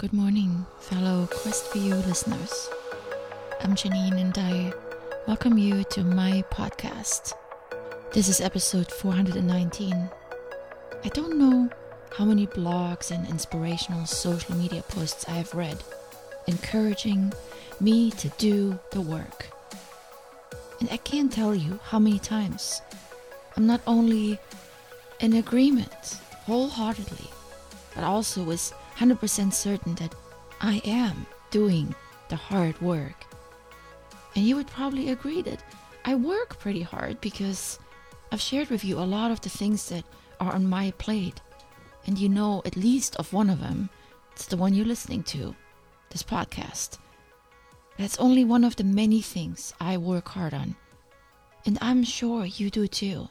Good morning, fellow Questview listeners. I'm Janine and I welcome you to my podcast. This is episode 419. I don't know how many blogs and inspirational social media posts I have read encouraging me to do the work. And I can't tell you how many times I'm not only in agreement wholeheartedly, but also was 100% certain that I am doing the hard work. And you would probably agree that I work pretty hard because I've shared with you a lot of the things that are on my plate. And you know at least of one of them. It's the one you're listening to, this podcast. That's only one of the many things I work hard on. And I'm sure you do too.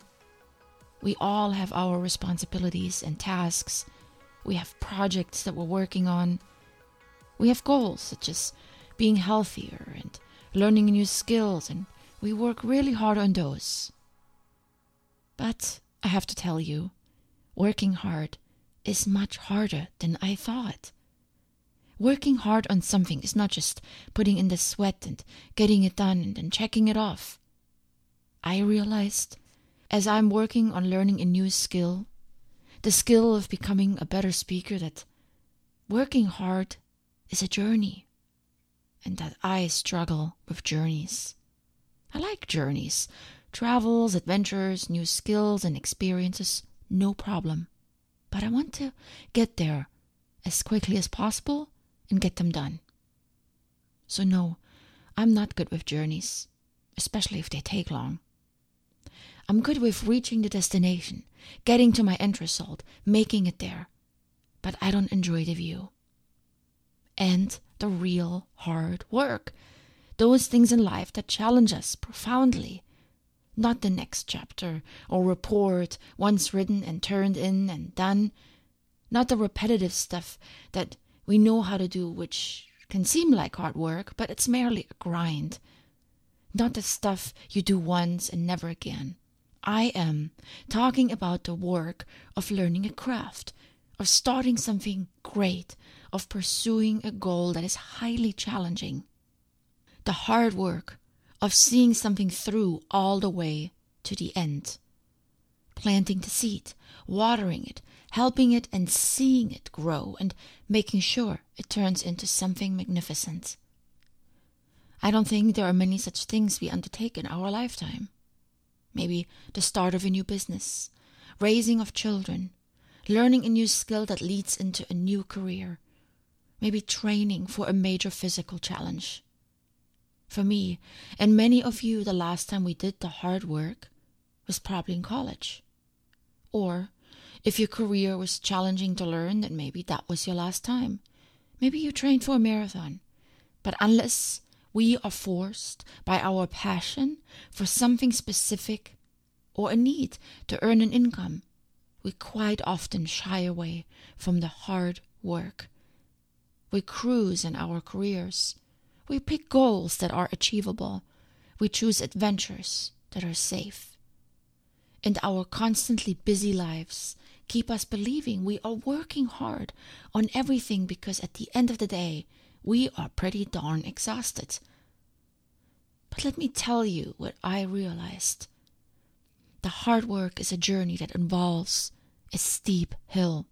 We all have our responsibilities and tasks. We have projects that we're working on. We have goals such as being healthier and learning new skills, and we work really hard on those. But I have to tell you, working hard is much harder than I thought. Working hard on something is not just putting in the sweat and getting it done and then checking it off. I realized as I'm working on learning a new skill, the skill of becoming a better speaker, that working hard is a journey, and that I struggle with journeys. I like journeys, travels, adventures, new skills, and experiences, no problem. But I want to get there as quickly as possible and get them done. So, no, I'm not good with journeys, especially if they take long. I'm good with reaching the destination, getting to my end result, making it there. But I don't enjoy the view. And the real hard work. Those things in life that challenge us profoundly. Not the next chapter or report once written and turned in and done. Not the repetitive stuff that we know how to do, which can seem like hard work, but it's merely a grind. Not the stuff you do once and never again. I am talking about the work of learning a craft, of starting something great, of pursuing a goal that is highly challenging. The hard work of seeing something through all the way to the end. Planting the seed, watering it, helping it, and seeing it grow, and making sure it turns into something magnificent. I don't think there are many such things we undertake in our lifetime maybe the start of a new business, raising of children, learning a new skill that leads into a new career, maybe training for a major physical challenge. For me, and many of you, the last time we did the hard work was probably in college. Or, if your career was challenging to learn, then maybe that was your last time. Maybe you trained for a marathon. But unless we are forced by our passion for something specific or a need to earn an income, we quite often shy away from the hard work. We cruise in our careers. We pick goals that are achievable. We choose adventures that are safe. And our constantly busy lives keep us believing we are working hard on everything because at the end of the day, we are pretty darn exhausted. But let me tell you what I realized. The hard work is a journey that involves a steep hill.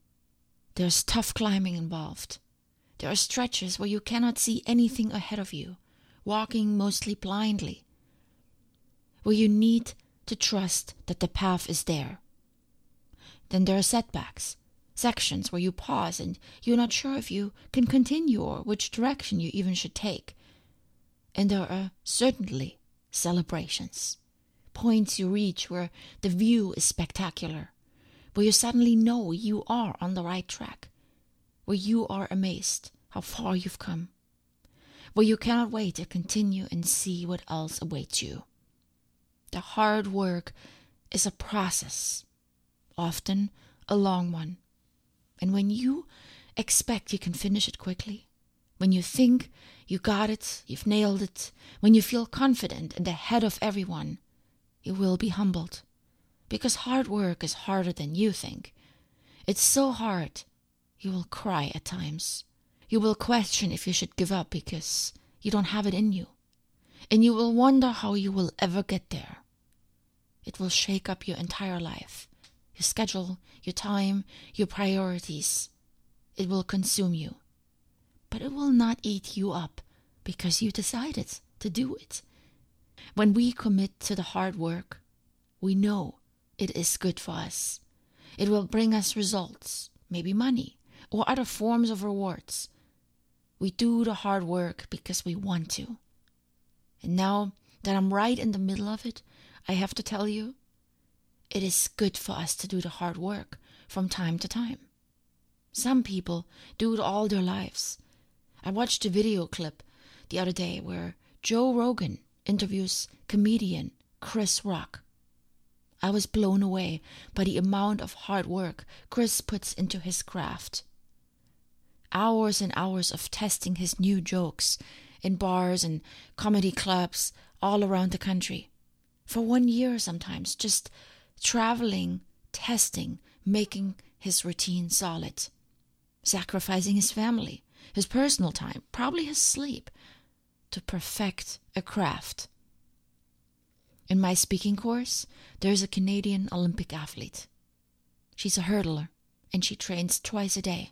There's tough climbing involved. There are stretches where you cannot see anything ahead of you, walking mostly blindly, where you need to trust that the path is there. Then there are setbacks, sections where you pause and you're not sure if you can continue or which direction you even should take. And there are certainly celebrations, points you reach where the view is spectacular, where you suddenly know you are on the right track, where you are amazed how far you've come, where you cannot wait to continue and see what else awaits you. The hard work is a process, often a long one and when you expect you can finish it quickly, when you think you got it, you've nailed it, when you feel confident and ahead of everyone, you will be humbled. Because hard work is harder than you think. It's so hard, you will cry at times. You will question if you should give up because you don't have it in you. And you will wonder how you will ever get there. It will shake up your entire life your schedule, your time, your priorities. It will consume you. But it will not eat you up because you decided to do it. When we commit to the hard work, we know it is good for us. It will bring us results, maybe money, or other forms of rewards. We do the hard work because we want to. And now that I'm right in the middle of it, I have to tell you, it is good for us to do the hard work from time to time. Some people do it all their lives. I watched a video clip the other day where Joe Rogan interviews comedian Chris Rock. I was blown away by the amount of hard work Chris puts into his craft. Hours and hours of testing his new jokes in bars and comedy clubs all around the country. For one year, sometimes, just traveling, testing, making his routine solid, sacrificing his family, his personal time, probably his sleep, to perfect a craft. In my speaking course, there's a Canadian Olympic athlete. She's a hurdler, and she trains twice a day.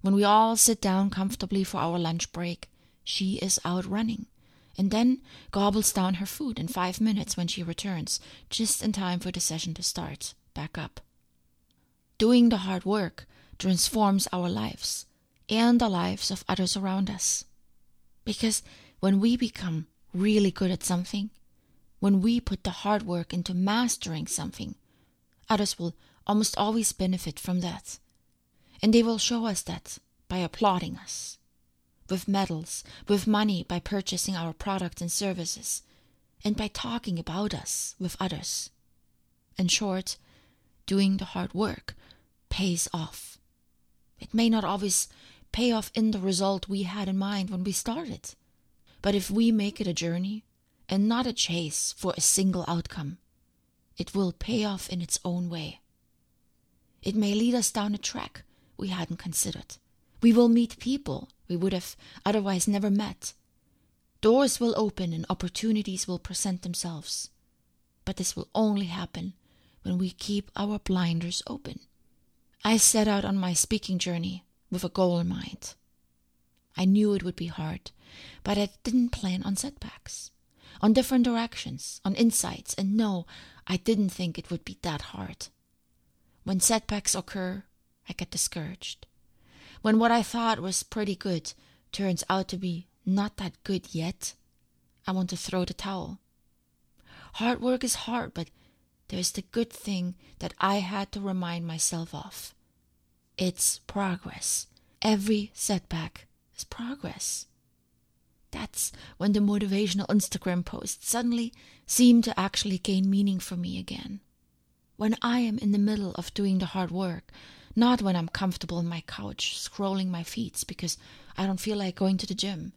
When we all sit down comfortably for our lunch break, she is out running, and then gobbles down her food in five minutes when she returns, just in time for the session to start back up. Doing the hard work transforms our lives and the lives of others around us. Because when we become really good at something, when we put the hard work into mastering something, others will almost always benefit from that. And they will show us that by applauding us. With medals, with money by purchasing our products and services, and by talking about us with others. In short, doing the hard work pays off. It may not always pay off in the result we had in mind when we started, but if we make it a journey, and not a chase for a single outcome. It will pay off in its own way. It may lead us down a track we hadn't considered. We will meet people we would have otherwise never met. Doors will open and opportunities will present themselves. But this will only happen when we keep our blinders open. I set out on my speaking journey with a goal in mind. I knew it would be hard, but I didn't plan on setbacks on different directions, on insights, and no, I didn't think it would be that hard. When setbacks occur, I get discouraged. When what I thought was pretty good turns out to be not that good yet, I want to throw the towel. Hard work is hard, but there's the good thing that I had to remind myself of. It's progress. Every setback is progress. That's when the motivational Instagram posts suddenly seem to actually gain meaning for me again. When I am in the middle of doing the hard work, not when I'm comfortable on my couch scrolling my feeds because I don't feel like going to the gym,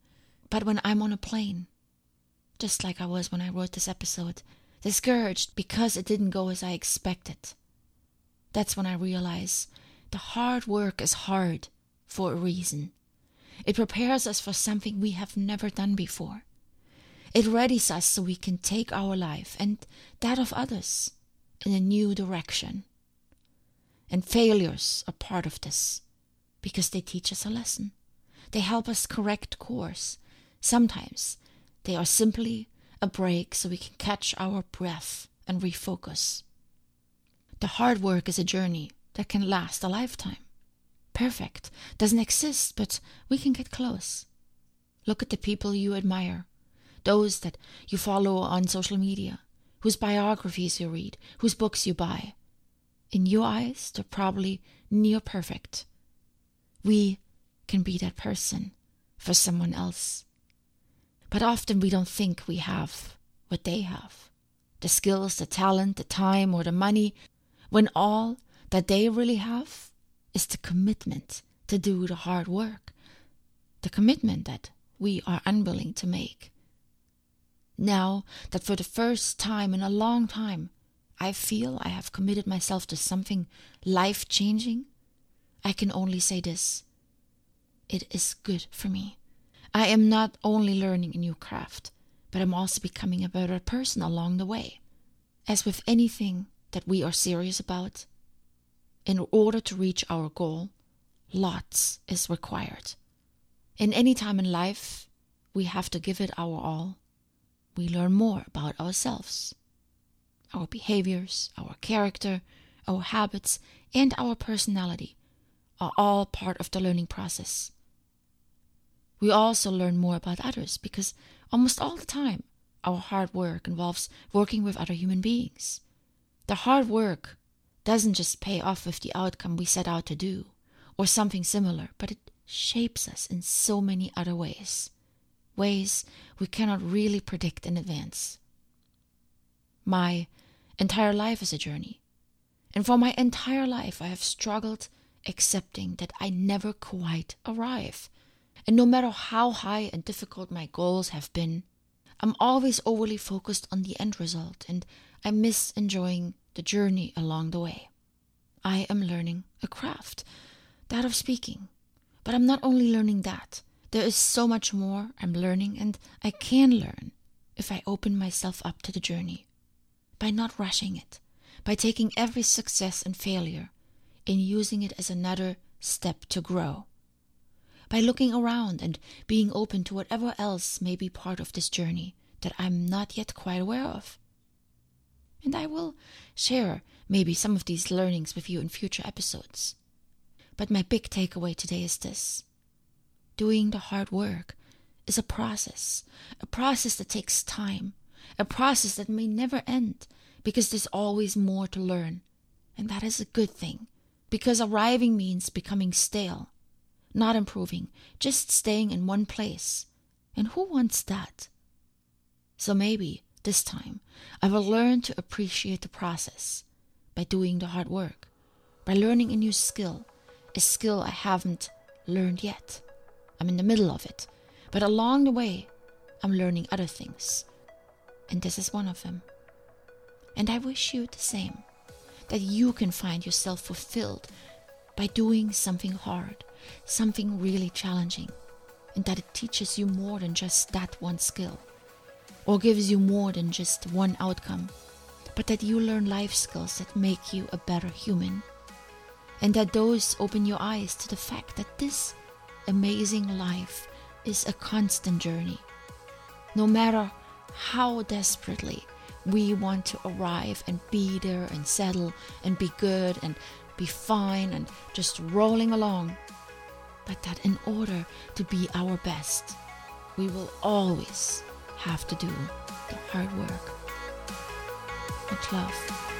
but when I'm on a plane. Just like I was when I wrote this episode, discouraged because it didn't go as I expected. That's when I realize the hard work is hard for a reason. It prepares us for something we have never done before. It readies us so we can take our life and that of others in a new direction. And failures are part of this because they teach us a lesson. They help us correct course. Sometimes they are simply a break so we can catch our breath and refocus. The hard work is a journey that can last a lifetime perfect, doesn't exist, but we can get close. Look at the people you admire, those that you follow on social media, whose biographies you read, whose books you buy. In your eyes, they're probably near perfect. We can be that person for someone else. But often we don't think we have what they have the skills, the talent, the time, or the money, when all that they really have is the commitment to do the hard work, the commitment that we are unwilling to make. Now that for the first time in a long time I feel I have committed myself to something life changing, I can only say this. it is good for me. I am not only learning a new craft, but I'm also becoming a better person along the way. As with anything that we are serious about, in order to reach our goal, lots is required. In any time in life, we have to give it our all. We learn more about ourselves, our behaviors, our character, our habits, and our personality are all part of the learning process. We also learn more about others because almost all the time our hard work involves working with other human beings. The hard work doesn't just pay off with the outcome we set out to do or something similar, but it shapes us in so many other ways, ways we cannot really predict in advance. My entire life is a journey, and for my entire life I have struggled accepting that I never quite arrive. And no matter how high and difficult my goals have been, I'm always overly focused on the end result and I miss enjoying the journey along the way. I am learning a craft, that of speaking. But I'm not only learning that, there is so much more I'm learning and I can learn if I open myself up to the journey. By not rushing it, by taking every success and failure and using it as another step to grow. By looking around and being open to whatever else may be part of this journey that I'm not yet quite aware of. And I will share maybe some of these learnings with you in future episodes. But my big takeaway today is this doing the hard work is a process, a process that takes time, a process that may never end because there's always more to learn. And that is a good thing because arriving means becoming stale, not improving, just staying in one place. And who wants that? So maybe this time I will learn to appreciate the process by doing the hard work, by learning a new skill, a skill I haven't learned yet. I'm in the middle of it, but along the way, I'm learning other things. And this is one of them. And I wish you the same that you can find yourself fulfilled by doing something hard, something really challenging, and that it teaches you more than just that one skill or gives you more than just one outcome, but that you learn life skills that make you a better human. And that those open your eyes to the fact that this amazing life is a constant journey. No matter how desperately we want to arrive and be there and settle and be good and be fine and just rolling along, but that in order to be our best, we will always have to do the hard work. Much love.